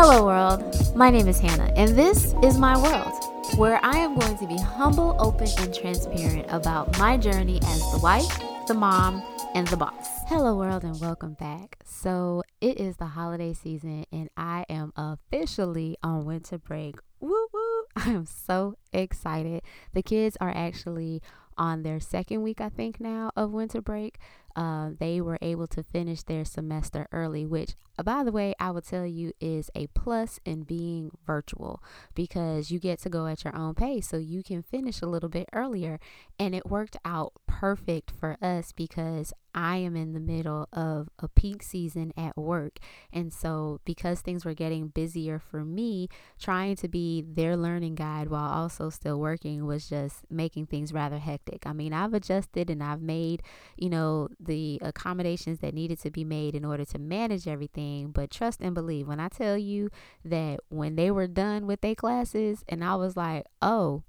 Hello, world. My name is Hannah, and this is my world, where I am going to be humble, open, and transparent about my journey as the wife, the mom, and the boss. Hello, world, and welcome back. So, it is the holiday season, and I am officially on winter break. Woo woo! I am so excited. The kids are actually on their second week, I think, now of winter break uh, they were able to finish their semester early, which, uh, by the way, I would tell you is a plus in being virtual because you get to go at your own pace. So you can finish a little bit earlier. And it worked out perfect for us because I am in the middle of a peak season at work. And so, because things were getting busier for me, trying to be their learning guide while also still working was just making things rather hectic. I mean, I've adjusted and I've made, you know, the accommodations that needed to be made in order to manage everything. But trust and believe when I tell you that when they were done with their classes, and I was like, oh,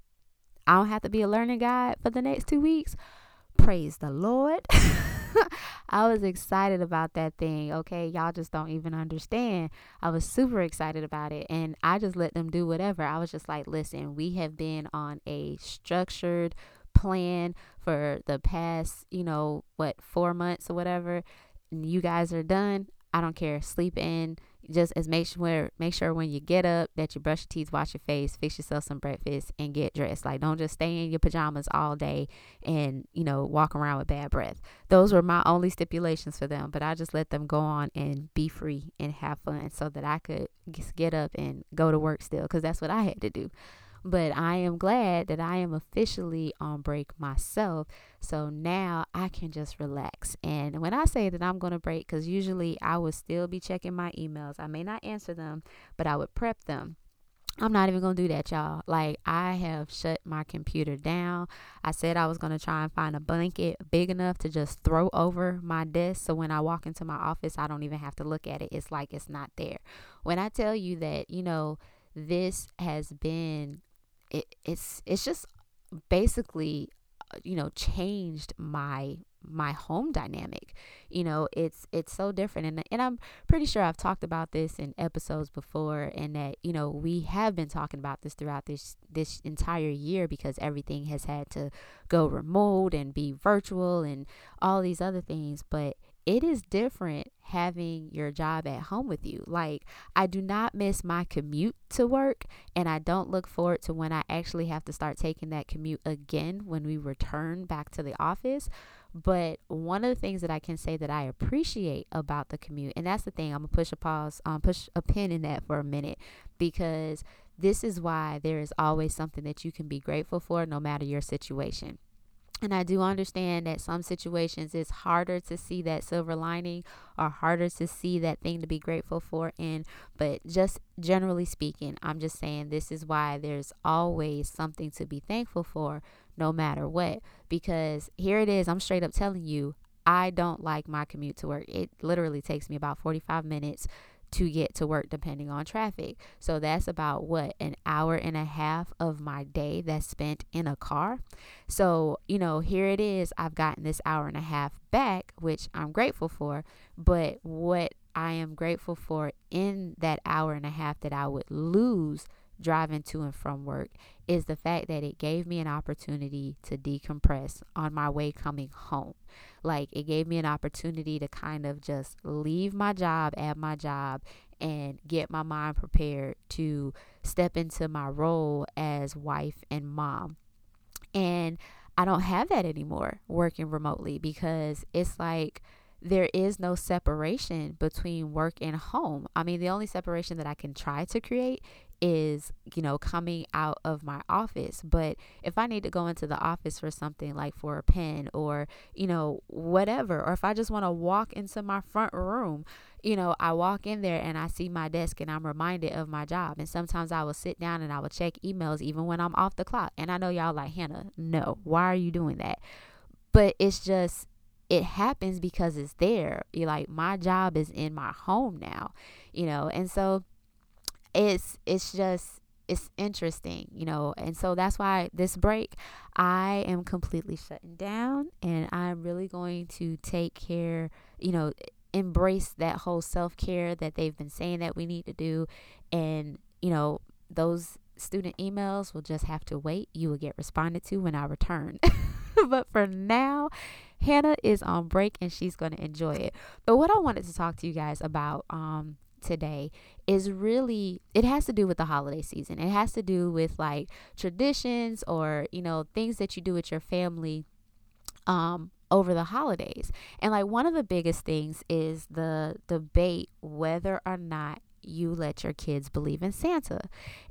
I don't have to be a learning guide for the next two weeks. Praise the Lord. I was excited about that thing. Okay. Y'all just don't even understand. I was super excited about it. And I just let them do whatever. I was just like, listen, we have been on a structured plan for the past, you know, what, four months or whatever. You guys are done. I don't care. Sleep in. Just as make sure make sure when you get up that you brush your teeth, wash your face, fix yourself some breakfast, and get dressed. Like don't just stay in your pajamas all day and you know walk around with bad breath. Those were my only stipulations for them, but I just let them go on and be free and have fun so that I could get up and go to work still because that's what I had to do. But I am glad that I am officially on break myself. So now I can just relax. And when I say that I'm going to break, because usually I would still be checking my emails, I may not answer them, but I would prep them. I'm not even going to do that, y'all. Like, I have shut my computer down. I said I was going to try and find a blanket big enough to just throw over my desk. So when I walk into my office, I don't even have to look at it. It's like it's not there. When I tell you that, you know, this has been it, it's it's just basically uh, you know changed my my home dynamic. You know it's it's so different and and I'm pretty sure I've talked about this in episodes before and that you know we have been talking about this throughout this this entire year because everything has had to go remote and be virtual and all these other things but it is different having your job at home with you. Like, I do not miss my commute to work, and I don't look forward to when I actually have to start taking that commute again when we return back to the office. But one of the things that I can say that I appreciate about the commute, and that's the thing, I'm gonna push a pause, um, push a pin in that for a minute because this is why there is always something that you can be grateful for no matter your situation. And I do understand that some situations it's harder to see that silver lining or harder to see that thing to be grateful for in. But just generally speaking, I'm just saying this is why there's always something to be thankful for no matter what. Because here it is, I'm straight up telling you, I don't like my commute to work. It literally takes me about 45 minutes to get to work depending on traffic. So that's about what an hour and a half of my day that's spent in a car. So, you know, here it is. I've gotten this hour and a half back, which I'm grateful for. But what I am grateful for in that hour and a half that I would lose driving to and from work is the fact that it gave me an opportunity to decompress on my way coming home. Like it gave me an opportunity to kind of just leave my job at my job and get my mind prepared to step into my role as wife and mom. And I don't have that anymore working remotely because it's like there is no separation between work and home. I mean, the only separation that I can try to create is, you know, coming out of my office. But if I need to go into the office for something like for a pen or, you know, whatever, or if I just want to walk into my front room, you know, I walk in there and I see my desk and I'm reminded of my job. And sometimes I will sit down and I will check emails even when I'm off the clock. And I know y'all like, Hannah, no, why are you doing that? But it's just, it happens because it's there. You're like, my job is in my home now, you know, and so it's it's just it's interesting, you know, and so that's why this break I am completely shutting down and I'm really going to take care, you know, embrace that whole self-care that they've been saying that we need to do and you know those student emails will just have to wait. You will get responded to when i return. But for now hannah is on break and she's going to enjoy it. But what i wanted to talk to you guys about um today is really it has to do with the holiday season it has to do with like traditions or you know things that you do with your family um over the holidays. And like one of the biggest things is the debate whether or not you let your kids believe in Santa.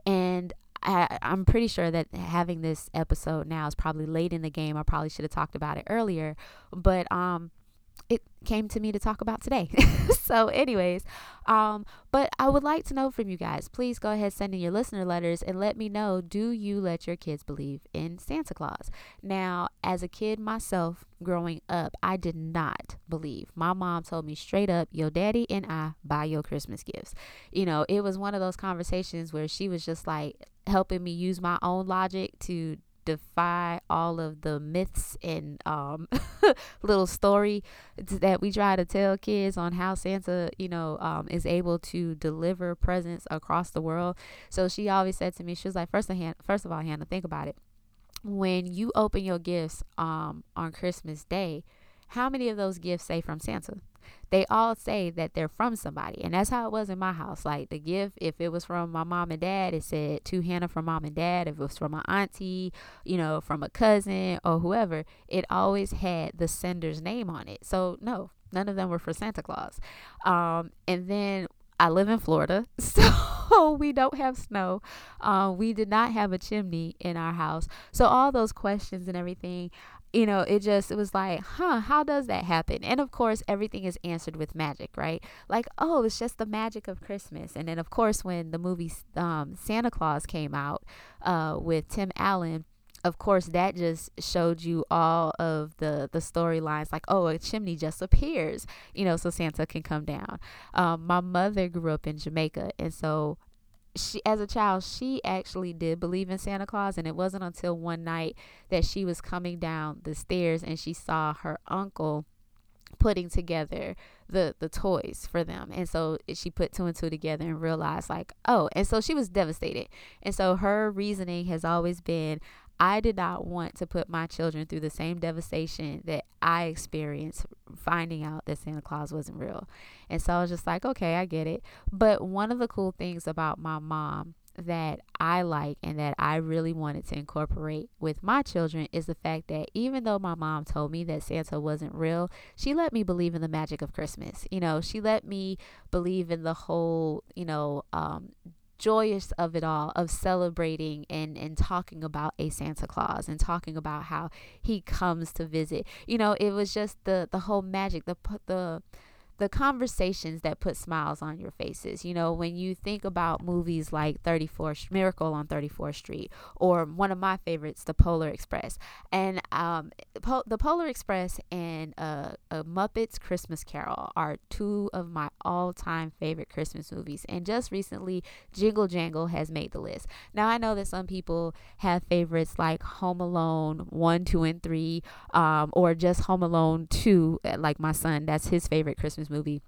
And I, am pretty sure that having this episode now is probably late in the game. I probably should have talked about it earlier, but um, it came to me to talk about today. so, anyways, um, but I would like to know from you guys. Please go ahead, send in your listener letters and let me know do you let your kids believe in Santa Claus? Now, as a kid myself growing up, I did not believe. My mom told me straight up, your daddy and I buy your Christmas gifts. You know, it was one of those conversations where she was just like helping me use my own logic to defy all of the myths and um, little story that we try to tell kids on how Santa, you know, um, is able to deliver presents across the world. So she always said to me, she was like, first of, hand, first of all, Hannah, think about it. When you open your gifts um, on Christmas Day, how many of those gifts say from Santa? They all say that they're from somebody. And that's how it was in my house. Like the gift, if it was from my mom and dad, it said to Hannah from mom and dad. If it was from my auntie, you know, from a cousin or whoever, it always had the sender's name on it. So no, none of them were for Santa Claus. Um, and then I live in Florida, so we don't have snow. Um, we did not have a chimney in our house. So all those questions and everything, you know, it just it was like, huh, how does that happen? And of course, everything is answered with magic, right? Like, oh, it's just the magic of Christmas. And then of course, when the movie um, Santa Clause came out uh, with Tim Allen, of course that just showed you all of the the storylines like oh a chimney just appears you know so santa can come down um, my mother grew up in jamaica and so she as a child she actually did believe in Santa Claus and it wasn't until one night that she was coming down the stairs and she saw her uncle putting together the the toys for them. And so eh, she put two and two together and realized like oh and so she was devastated. And so her reasoning has always been I did not want to put my children through the same devastation that I experienced finding out that Santa Claus wasn't real. And so I was just like, okay, I get it. But one of the cool things about my mom that I like and that I really wanted to incorporate with my children is the fact that even though my mom told me that Santa wasn't real, she let me believe in the magic of Christmas. You know, she let me believe in the whole, you know, um, joyous of it all of celebrating and and talking about a Santa Claus and talking about how he comes to visit. You know, it was just the the whole magic, the the the conversations that put smiles on your faces. You know, when you think about movies like 34th Miracle on 34th Street or one of my favorites, The Polar Express. And um, The Polar Express and uh, a Muppets Christmas Carol are two of my all-time favorite Christmas movies. And just recently, Jingle Jangle has made the list. Now, I know that some people have favorites like Home Alone 1, 2, and 3 um, or just Home Alone 2, like my son, that's his favorite Christmas movie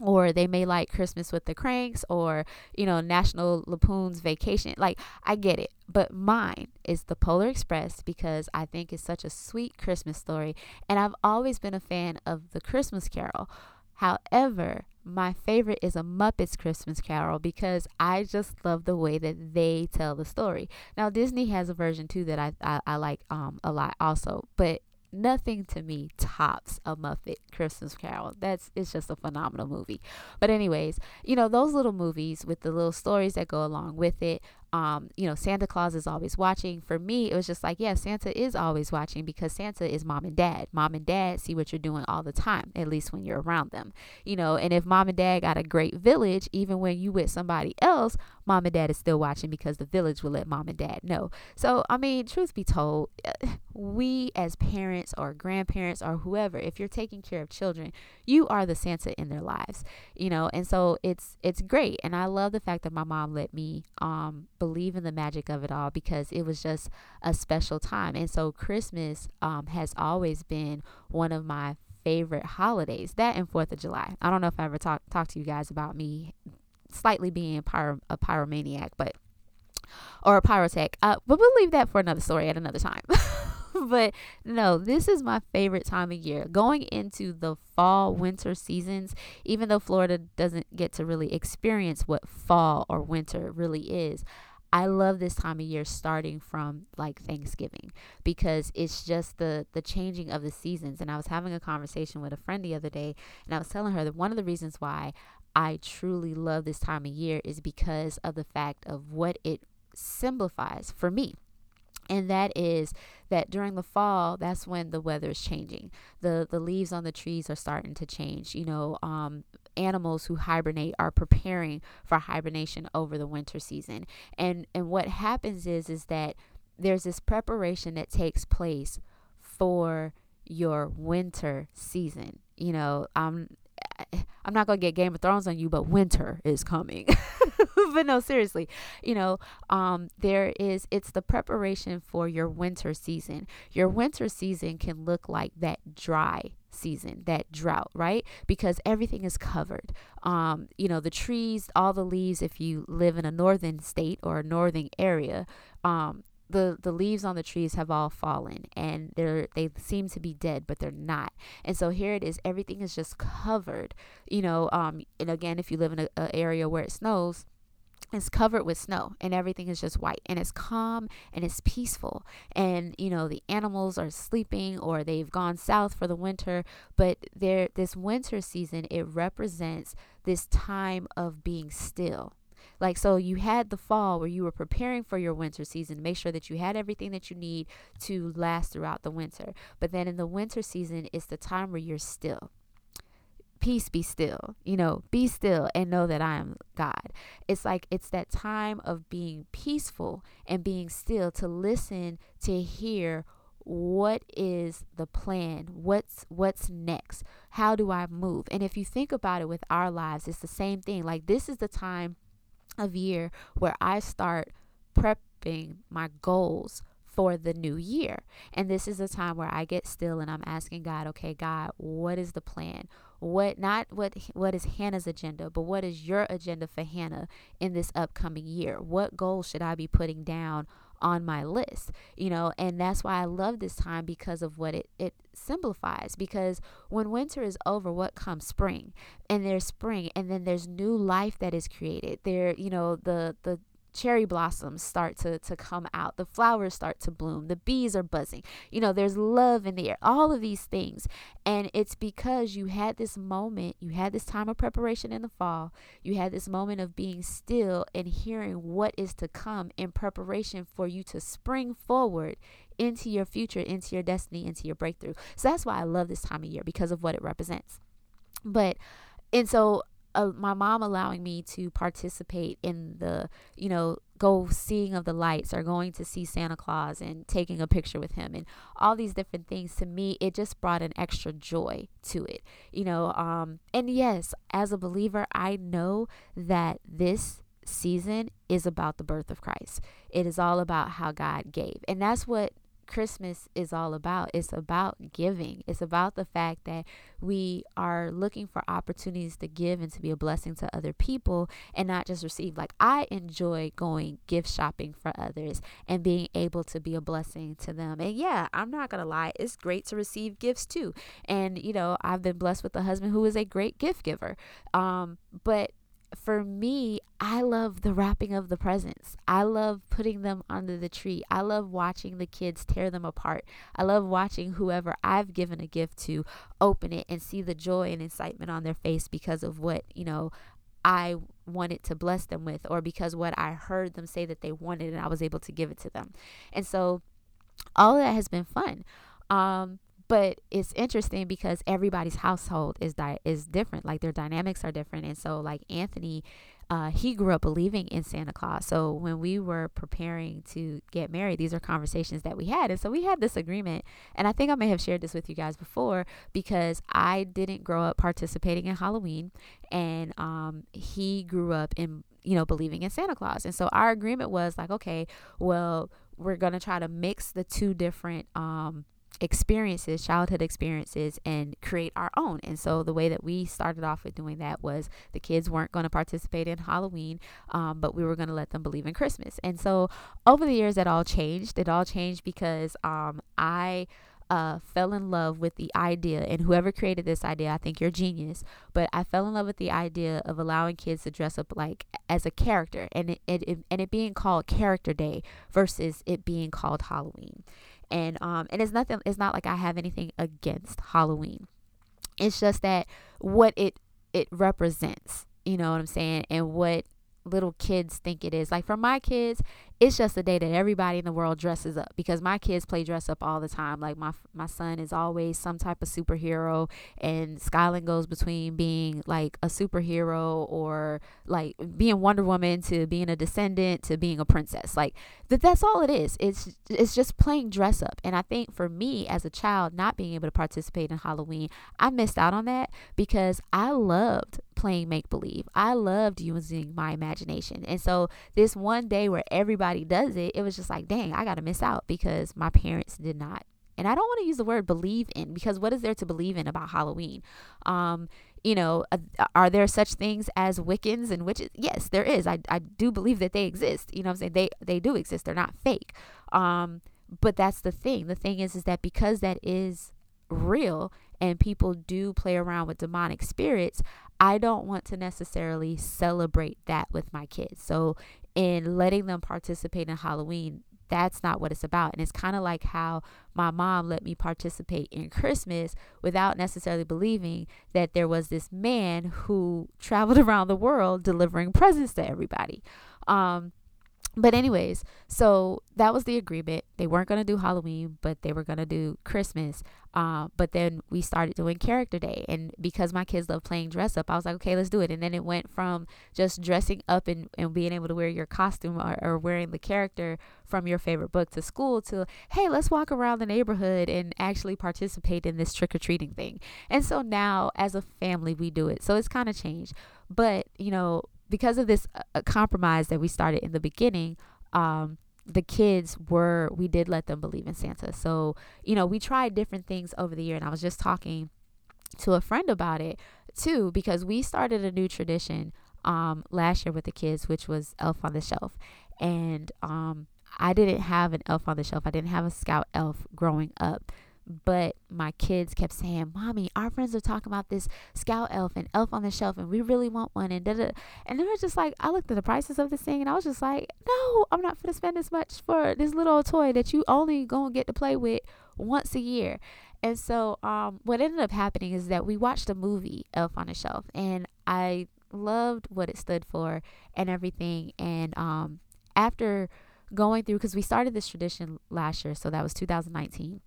or they may like Christmas with the Cranks or you know National Lampoon's Vacation. Like I get it, but mine is the Polar Express because I think it's such a sweet Christmas story, and I've always been a fan of the Christmas Carol. However, my favorite is a Muppets Christmas Carol because I just love the way that they tell the story. Now Disney has a version too that I I, I like um a lot also, but nothing to me tops a Muppet Christmas Carol. That's it's just a phenomenal movie. But anyways, you know, those little movies with the little stories that go along with it, um, you know, Santa Claus is always watching. For me, it was just like, yeah, Santa is always watching because Santa is mom and dad. Mom and dad see what you're doing all the time, at least when you're around them. You know, and if mom and dad got a great village, even when you with somebody else, mom and dad is still watching because the village will let mom and dad know. So, I mean, truth be told, we as parents or grandparents or whoever, if you're taking care of children, you are the Santa in their lives. You know, and so it's it's great. And I love the fact that my mom let me um believe in the magic of it all because it was just a special time. And so Christmas um, has always been one of my favorite holidays. That and Fourth of July. I don't know if I ever talked talk to you guys about me slightly being pyro, a pyromaniac, but or a pyrotech. Uh, but we'll leave that for another story at another time. but no, this is my favorite time of year. Going into the fall winter seasons, even though Florida doesn't get to really experience what fall or winter really is, I love this time of year starting from like Thanksgiving because it's just the the changing of the seasons and I was having a conversation with a friend the other day and I was telling her that one of the reasons why I truly love this time of year is because of the fact of what it simplifies for me and that is that during the fall that's when the weather is changing. The the leaves on the trees are starting to change you know um, animals who hibernate are preparing for hibernation over the winter season and and what happens is is that there's this preparation that takes place for your winter season you know um I'm not gonna get Game of Thrones on you, but winter is coming. but no, seriously, you know, um, there is it's the preparation for your winter season. Your winter season can look like that dry season, that drought, right? Because everything is covered. Um, you know, the trees, all the leaves, if you live in a northern state or a northern area, um, the the leaves on the trees have all fallen and they're they seem to be dead but they're not and so here it is everything is just covered you know um and again if you live in an area where it snows it's covered with snow and everything is just white and it's calm and it's peaceful and you know the animals are sleeping or they've gone south for the winter but there this winter season it represents this time of being still like, so you had the fall where you were preparing for your winter season make sure that you had everything that you need to last throughout the winter. But then in the winter season, it's the time where you're still. Peace be still, you know, be still and know that I am God. It's like it's that time of being peaceful and being still to listen to hear what is the plan what's what's next how do i move and if you think about it with our lives it's the same thing like this is the time of year where I start prepping my goals for the new year. And this is a time where I get still and I'm asking God, okay, God, what is the plan? What not what what is Hannah's agenda, but what is your agenda for Hannah in this upcoming year? What goals should I be putting down on my list? You know and that's why i love this time because of what it it simplifies because when winter is over what comes spring? And there's spring and then there's new life that is created. There you know the the cherry blossoms start to, to come out, the flowers start to bloom, the bees are buzzing. You know, there's love in the air, all of these things. And it's because you had this moment, you had this time of preparation in the fall, you had this moment of being still and hearing what is to come in preparation for you to spring forward into your future, into your destiny, into your breakthrough. So that's why I love this time of year because of what it represents. But, and so uh, my mom allowing me to participate in the, you know, go seeing of the lights or going to see Santa Claus and taking a picture with him and all these different things to me it just brought an extra joy to it you know um and yes as a believer I know that this season is about the birth of Christ. It is all about how God gave and that's what Christmas is all about. It's about giving. It's about the fact that we are looking for opportunities to give and to be a blessing to other people and not just receive. Like, I enjoy going gift shopping for others and being able to be a blessing to them. And yeah, I'm not going to lie, it's great to receive gifts too. And, you know, I've been blessed with a husband who is a great gift giver. Um, but for me, I love the wrapping of the presents. I love putting them under the tree. I love watching the kids tear them apart. I love watching whoever I've given a gift to open it and see the joy and excitement on their face because of what, you know, I wanted to bless them with or because what I heard them say that they wanted and I was able to give it to them. And so all of that has been fun. Um, but it's interesting because everybody's household is di- is different like their dynamics are different and so like anthony uh, he grew up believing in santa claus so when we were preparing to get married these are conversations that we had and so we had this agreement and i think i may have shared this with you guys before because i didn't grow up participating in halloween and um, he grew up in you know believing in santa claus and so our agreement was like okay well we're gonna try to mix the two different um, experiences, childhood experiences, and create our own. And so the way that we started off with doing that was the kids weren't going to participate in Halloween, um, but we were going to let them believe in Christmas. And so over the years, it all changed. It all changed because um, I uh, fell in love with the idea, and whoever created this idea, I think you're genius. But I fell in love with the idea of allowing kids to dress up like as a character, and it, it, it and it being called Character Day versus it being called Halloween. And um, and it's nothing. It's not like I have anything against Halloween. It's just that what it it represents. You know what I'm saying, and what little kids think it is. Like for my kids, it's just a day that everybody in the world dresses up because my kids play dress up all the time. Like my my son is always some type of superhero, and Skyland goes between being like a superhero or like being Wonder Woman to being a descendant to being a princess. Like that that's all it is. It's it's just playing dress up. And I think for me as a child, not being able to participate in Halloween, I missed out on that because I loved playing make believe. I loved using my imagination. And so this one day where everybody does it, it was just like, dang, I got to miss out because my parents did not. And I don't want to use the word believe in because what is there to believe in about Halloween? Um, you know, uh, are there such things as Wiccans and witches? Yes, there is. I, I do believe that they exist. You know I'm saying? They they do exist. They're not fake. Um, but that's the thing. The thing is is that because that is real and people do play around with demonic spirits, I don't want to necessarily celebrate that with my kids. So, in letting them participate in Halloween, that's not what it's about. And it's kind of like how my mom let me participate in Christmas without necessarily believing that there was this man who traveled around the world delivering presents to everybody. Um, but anyways, so that was the agreement. They weren't to do Halloween, but they were to do Christmas. Uh, but then we started doing Character Day, and because my kids love playing dress up, I was like, okay, let's do it. And then it went from just dressing up and, and being able to wear your costume or, or wearing the character from your favorite book to school to hey, let's walk around the neighborhood and actually participate in this trick or treating thing. And so now, as a family, we do it. So it's kind of changed. But you know, because of this uh, compromise that we started in the beginning, um, the kids were we did let them believe in Santa. So you know we tried different things over the year, and I was just talking to a friend about it too because we started a new tradition um, last year with the kids, which was Elf on the Shelf, and um, I didn't have an Elf on the Shelf. I didn't have a Scout Elf growing up but my kids kept saying, "Mommy, our friends are talking about this Scout Elf and Elf on the Shelf, and we really want one." And da da. and they were just like, I looked at the prices of this thing, and I was just like, "No, I'm not gonna spend this much for this little toy that you only gonna get to play with once a year." And so, um, what ended up happening is that we watched a movie, Elf on the Shelf, and I loved what it stood for and everything. And um, after going through, because we started this tradition last year, so that was 2019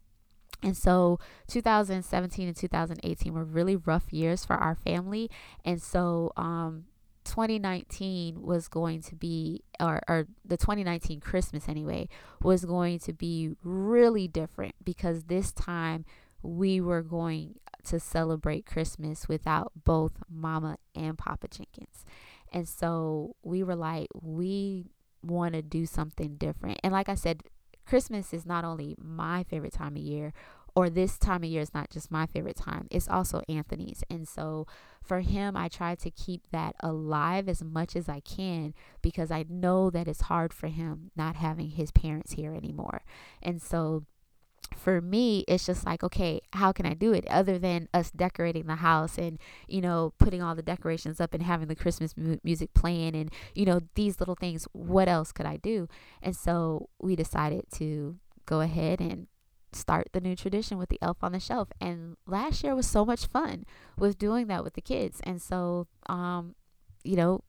and so 2017 and 2018 were really rough years for our family. And so um, 2019 was going to be, or, or the 2019 Christmas anyway, was going to be really different because this time we were going to celebrate Christmas without both Mama and Papa Jenkins. And so we were like, we want to do something different. And like I said, Christmas is not only my favorite time of year, or this time of year is not just my favorite time, it's also Anthony's. And so for him, I try to keep that alive as much as I can because I know that it's hard for him not having his parents here anymore. And so for me it's just like okay how can i do it other than us decorating the house and you know putting all the decorations up and having the christmas mu- music playing and you know these little things what else could i do? And so we decided to go ahead and start the new tradition with the elf on the shelf. And last year was so much fun with doing that with the kids. And so um you know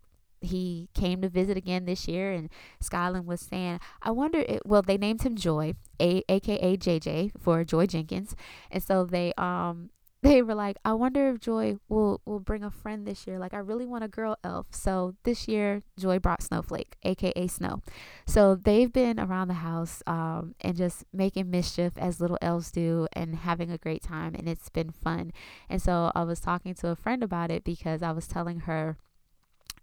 he came to visit again this year and Skyland was saying, I wonder it, well they named him Joy, a, aka JJ for Joy Jenkins. And so they um they were like, I wonder if Joy will will bring a friend this year. Like I really want a girl elf. So this year Joy brought Snowflake, aka Snow. So they've been around the house um and just making mischief as little elves do and having a great time and it's been fun. And so I was talking to a friend about it because I was telling her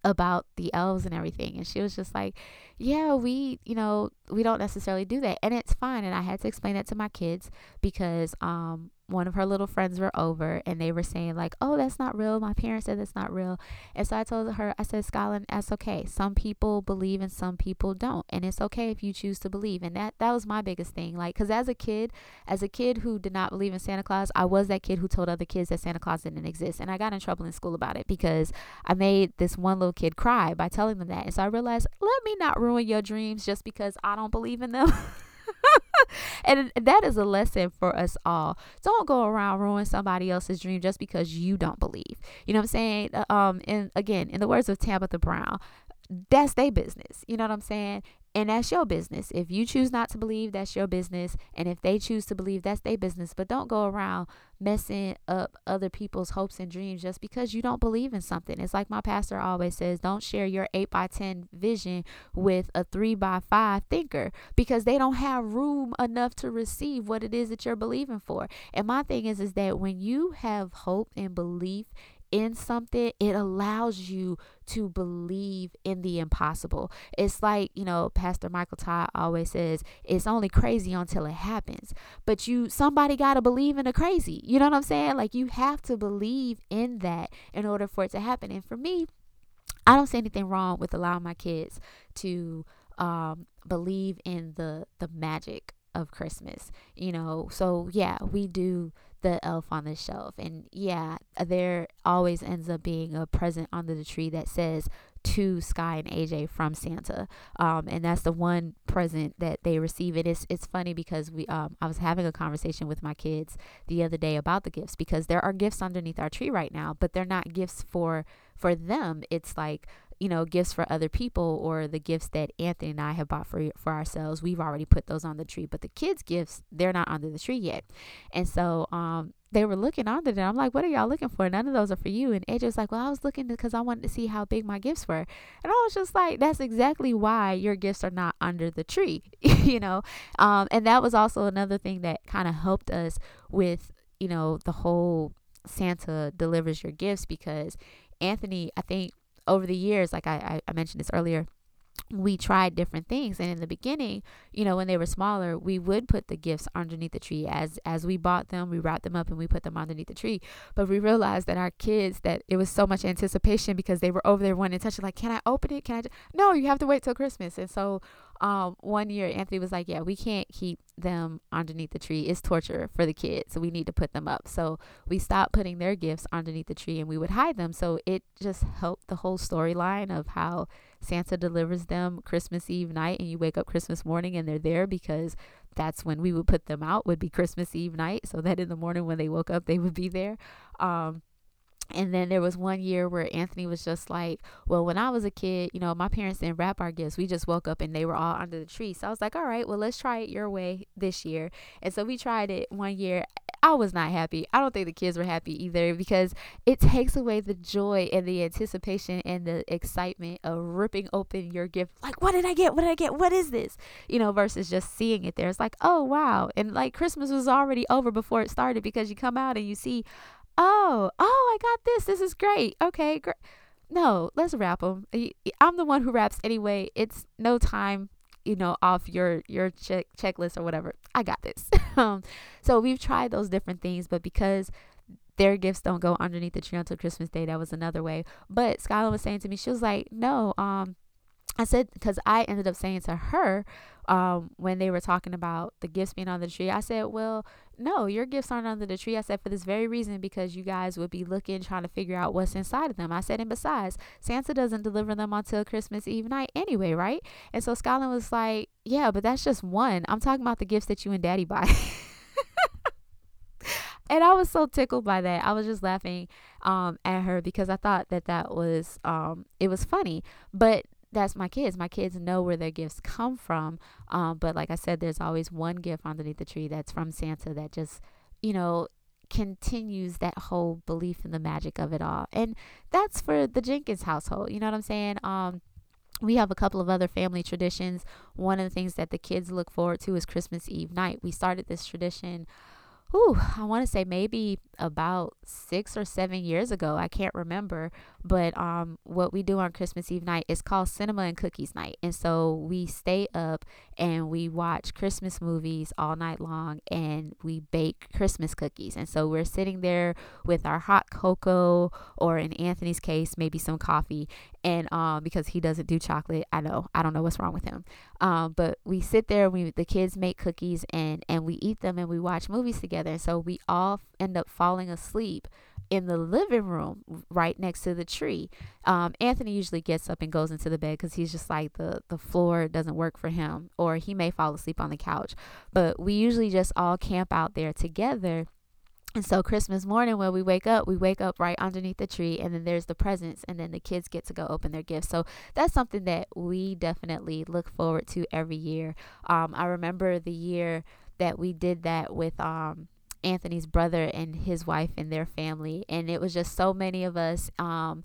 about the elves and everything. And she was just like yeah we you know we don't necessarily do that. And it's fine. And i had to explain that to my kids because um one of her little friends were over and they were saying like oh that's not real. My parents said that's not real. And so i told her i said Skyland, that's okay. Some people believe and some people don't. And it's okay if you choose to believe. And that that was my biggest thing like because as a kid as a kid who did not believe in santa claus i was that kid who told other kids that santa claus didn't exist. And i got in trouble in school about it because i made this one little kid cry by telling them that. And so i realized let me not ruin your dreams just because i don't believe in them and that is a lesson for us all. Don't go around ruining somebody else's dream just because you don't believe. You know what I'm saying? Uh, um, and again, in the words of Tabitha Brown, that's their business. You know what I'm saying? And that's your business. If you choose not to believe, that's your business. And if they choose to believe, that's their business. But don't go around messing up other people's hopes and dreams just because you don't believe in something. It's like my pastor always says don't share your 8 by 10 vision with a 3 by 5 thinker because they don't have room enough to receive what it is that you're believing for. And my thing is, is that when you have hope and belief in something, it allows you to believe in the impossible. It's like, you know, Pastor Michael Todd always says, it's only crazy until it happens. But you somebody got to believe in the crazy. You know what I'm saying? Like you have to believe in that in order for it to happen. And for me, I don't see anything wrong with allowing my kids to um, believe in the the magic of Christmas. You know, so yeah, we do the elf on the shelf. And yeah, there always ends up being a present under the tree that says to Sky and AJ from Santa. Um, and that's the one present that they receive. It is it's funny because we um, I was having a conversation with my kids the other day about the gifts because there are gifts underneath our tree right now, but they're not gifts for for them. It's like you know, gifts for other people or the gifts that Anthony and I have bought for for ourselves, we've already put those on the tree. But the kids' gifts, they're not under the tree yet. And so um, they were looking under there. I'm like, what are y'all looking for? None of those are for you. And AJ was like, well, I was looking because I wanted to see how big my gifts were. And I was just like, that's exactly why your gifts are not under the tree, you know? Um, and that was also another thing that kind of helped us with, you know, the whole Santa delivers your gifts because Anthony, I think over the years, like I, I mentioned this earlier, we tried different things and in the beginning you know when they were smaller we would put the gifts underneath the tree as as we bought them we wrapped them up and we put them underneath the tree but we realized that our kids that it was so much anticipation because they were over there wanting to touch it like can i open it can i no you have to wait till christmas and so um, one year Anthony was like, "Yeah, we can't keep them underneath the tree. It's torture for the kids, so we need to put them up." So we stopped putting their gifts underneath the tree, and we would hide them. So it just helped the whole storyline of how Santa delivers them Christmas Eve night, and you wake up Christmas morning and they're there because that's when we would put them out would be Christmas Eve night, so that in the morning when they woke up they would be there. Um, and then there was one year where Anthony was just like, Well, when I was a kid, you know, my parents didn't wrap our gifts. We just woke up and they were all under the tree. So I was like, All right, well, let's try it your way this year. And so we tried it one year. I was not happy. I don't think the kids were happy either because it takes away the joy and the anticipation and the excitement of ripping open your gift. Like, what did I get? What did I get? What is this? You know, versus just seeing it there. It's like, oh, wow. And like Christmas was already over before it started because you come out and you see, oh, oh, I got this. This is great. Okay, great. No, let's wrap them. I'm the one who wraps anyway. It's no time, you know, off your your check checklist or whatever. I got this. um, so we've tried those different things, but because their gifts don't go underneath the tree until Christmas Day, that was another way. But Skylar was saying to me, she was like, no, um, I said because I ended up saying to her um, when they were talking about the gifts being on the tree, I said, "Well, no, your gifts aren't under the tree." I said for this very reason because you guys would be looking trying to figure out what's inside of them. I said, and besides, Santa doesn't deliver them until Christmas Eve night anyway, right? And so Skyland was like, "Yeah, but that's just one. I'm talking about the gifts that you and Daddy buy." and I was so tickled by that. I was just laughing um, at her because I thought that that was um, it was funny, but that's my kids. My kids know where their gifts come from. Um, but like I said, there's always one gift underneath the tree that's from Santa that just, you know, continues that whole belief in the magic of it all. And that's for the Jenkins household. You know what I'm saying? Um, we have a couple of other family traditions. One of the things that the kids look forward to is Christmas Eve night. We started this tradition Ooh, I want to say maybe about six or seven years ago. I can't remember. But um, what we do on Christmas Eve night is called Cinema and Cookies Night. And so we stay up and we watch Christmas movies all night long and we bake Christmas cookies. And so we're sitting there with our hot cocoa or in Anthony's case, maybe some coffee. And um, because he doesn't do chocolate, I know I don't know what's wrong with him. Um, but we sit there, we the kids make cookies and and we eat them and we watch movies together. And so we all end up falling asleep in the living room right next to the tree. Um, Anthony usually gets up and goes into the bed because he's just like the the floor doesn't work for him, or he may fall asleep on the couch. But we usually just all camp out there together. And so Christmas morning when we wake up, we wake up right underneath the tree and then there's the presents and then the kids get to go open their gifts. So that's something that we definitely look forward to every year. Um, I remember the year that we did that with um, Anthony's brother and his wife and their family. And it was just so many of us um,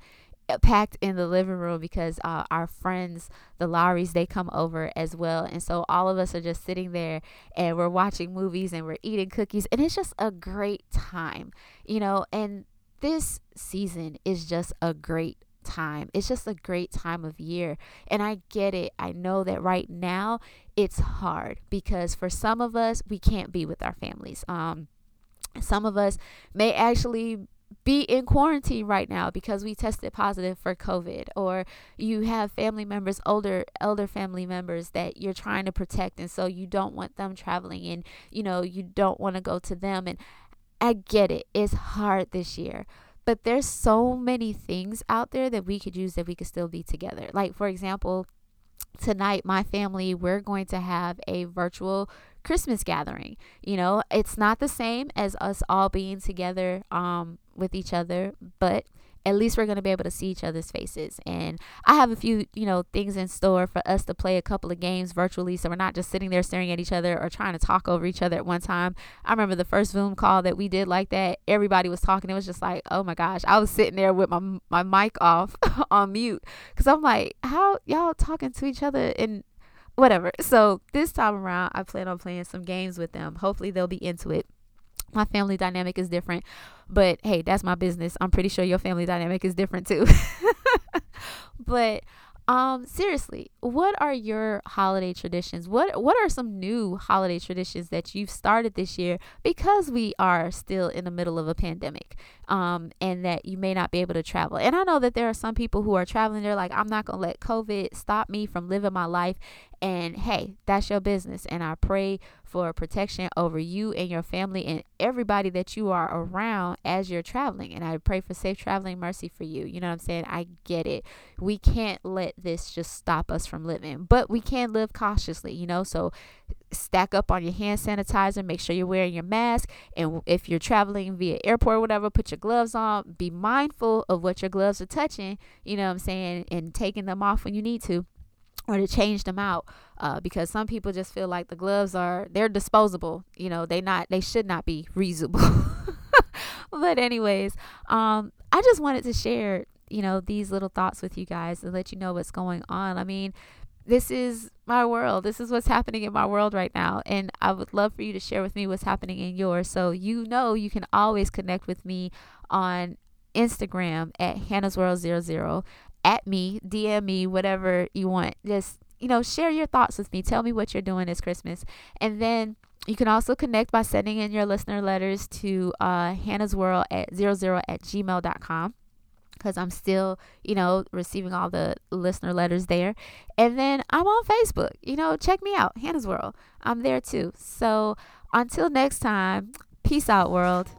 packed in the living room because uh, our friends, the Lowrys, they come over as well. And so all of us are just sitting there and we're watching movies and we're eating cookies. And it's just a great time, you know. And this season is just a great time. It's just a great time of year. And I get it. I know that right now it's hard because for some of us, we can't be with our families. Um, some of us may actually be in quarantine right now because we tested positive for COVID or you have family members older elder family members that you're trying to protect and so you don't want them traveling and you know you don't want to go to them and I get it it's hard this year but there's so many things out there that we could use that we could still be together. Like for example tonight my family we're going to have a virtual Christmas gathering. You know, it's not the same as us all being together um, with each other, but at least we're going to be able to see each other's faces. And I have a few, you know, things in store for us to play a couple of games virtually. So we're not just sitting there staring at each other or trying to talk over each other at one time. I remember the first Zoom call that we did like that. Everybody was talking. It was just like, oh my gosh. I was sitting there with my, my mic off on mute because I'm like, how y'all talking to each other and whatever. So this time around, I plan on playing some games with them. Hopefully, they'll be into it. My family dynamic is different, but hey, that's my business. I'm pretty sure your family dynamic is different too. but um seriously what are your holiday traditions what what are some new holiday traditions that you've started this year because we are still in the middle of a pandemic um and that you may not be able to travel and i know that there are some people who are traveling they're like i'm not going to let covid stop me from living my life and hey, that's your business. And I pray for protection over you and your family and everybody that you are around as you're traveling. And I pray for safe traveling mercy for you. You know what I'm saying? I get it. We can't let this just stop us from living, but we can live cautiously, you know? So stack up on your hand sanitizer, make sure you're wearing your mask. And if you're traveling via airport or whatever, put your gloves on. Be mindful of what your gloves are touching, you know what I'm saying? And taking them off when you need to or to change them out uh, because some people just feel like the gloves are they're disposable you know they not they should not be reusable. But anyways um i just wanted to share you know these little thoughts with you guys and let you know what's going on. I mean this is my world. This is what's happening in my world right now and i would love for you to share with me what's happening in yours. So you know you can always connect with me on Instagram at Hannah's World 00 at me, DM me, whatever you want. Just, you know, share your thoughts with me. Tell me what you're doing this Christmas. And then you can also connect by sending in your listener letters to uh, Hannah's World at 00 at gmail.com because I'm still, you know, receiving all the listener letters there. And then I'm on Facebook. You know, check me out, Hannah's World. I'm there too. So until next time, peace out, world.